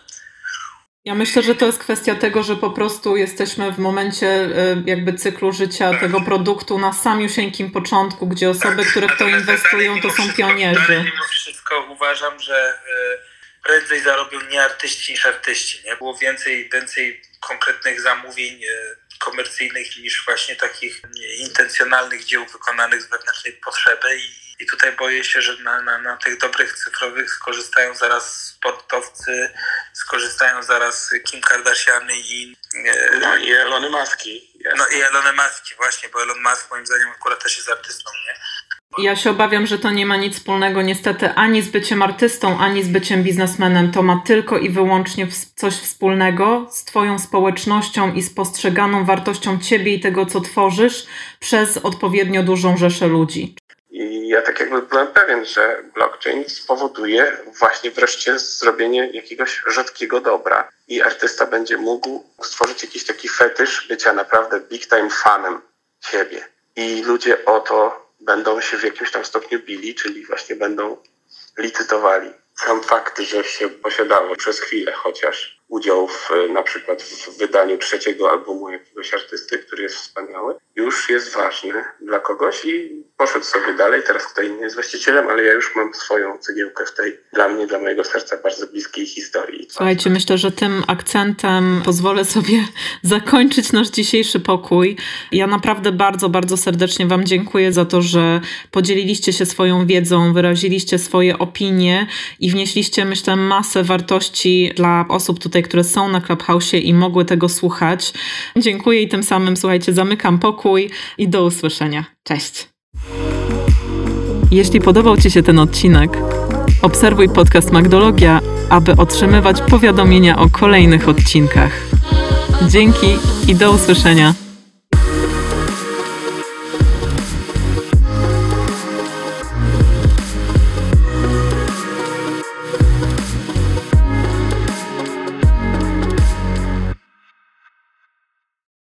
Ja myślę, że to jest kwestia tego, że po prostu jesteśmy w momencie e, jakby cyklu życia tak. tego produktu na samiusieńkim początku, gdzie osoby, tak. które w to inwestują, to są pionierzy. Mimo wszystko uważam, że e, prędzej zarobią nie artyści niż artyści. Nie? Było więcej, więcej konkretnych zamówień e, komercyjnych niż właśnie takich intencjonalnych dzieł wykonanych z wewnętrznej potrzeby i, i tutaj boję się, że na, na, na tych dobrych cyfrowych skorzystają zaraz sportowcy, skorzystają zaraz Kim Kardashiany i... E, no i Elony Maski. No i Elony Maski właśnie, bo Elon Musk moim zdaniem akurat też jest artystą, nie? Ja się obawiam, że to nie ma nic wspólnego niestety ani z byciem artystą, ani z byciem biznesmenem. To ma tylko i wyłącznie coś wspólnego z Twoją społecznością i z postrzeganą wartością Ciebie i tego, co tworzysz przez odpowiednio dużą rzeszę ludzi. I ja tak jakby byłem pewien, że blockchain spowoduje właśnie wreszcie zrobienie jakiegoś rzadkiego dobra i artysta będzie mógł stworzyć jakiś taki fetysz bycia naprawdę big time fanem siebie. I ludzie o to będą się w jakimś tam stopniu bili, czyli właśnie będą licytowali. Sam fakt, że się posiadało przez chwilę chociaż udział w, na przykład w wydaniu trzeciego albumu jakiegoś artysty, który jest wspaniały, już jest ważny dla kogoś i poszedł sobie dalej. Teraz kto inny jest właścicielem, ale ja już mam swoją cegiełkę w tej dla mnie, dla mojego serca bardzo bliskiej historii. Słuchajcie, myślę, że tym akcentem pozwolę sobie zakończyć nasz dzisiejszy pokój. Ja naprawdę bardzo, bardzo serdecznie Wam dziękuję za to, że podzieliliście się swoją wiedzą, wyraziliście swoje opinie i wnieśliście, myślę, masę wartości dla osób tutaj, które są na Clubhouse i mogły tego słuchać. Dziękuję i tym samym, słuchajcie, zamykam pokój i do usłyszenia. Cześć! Jeśli podobał Ci się ten odcinek, obserwuj podcast Magdologia, aby otrzymywać powiadomienia o kolejnych odcinkach. Dzięki i do usłyszenia.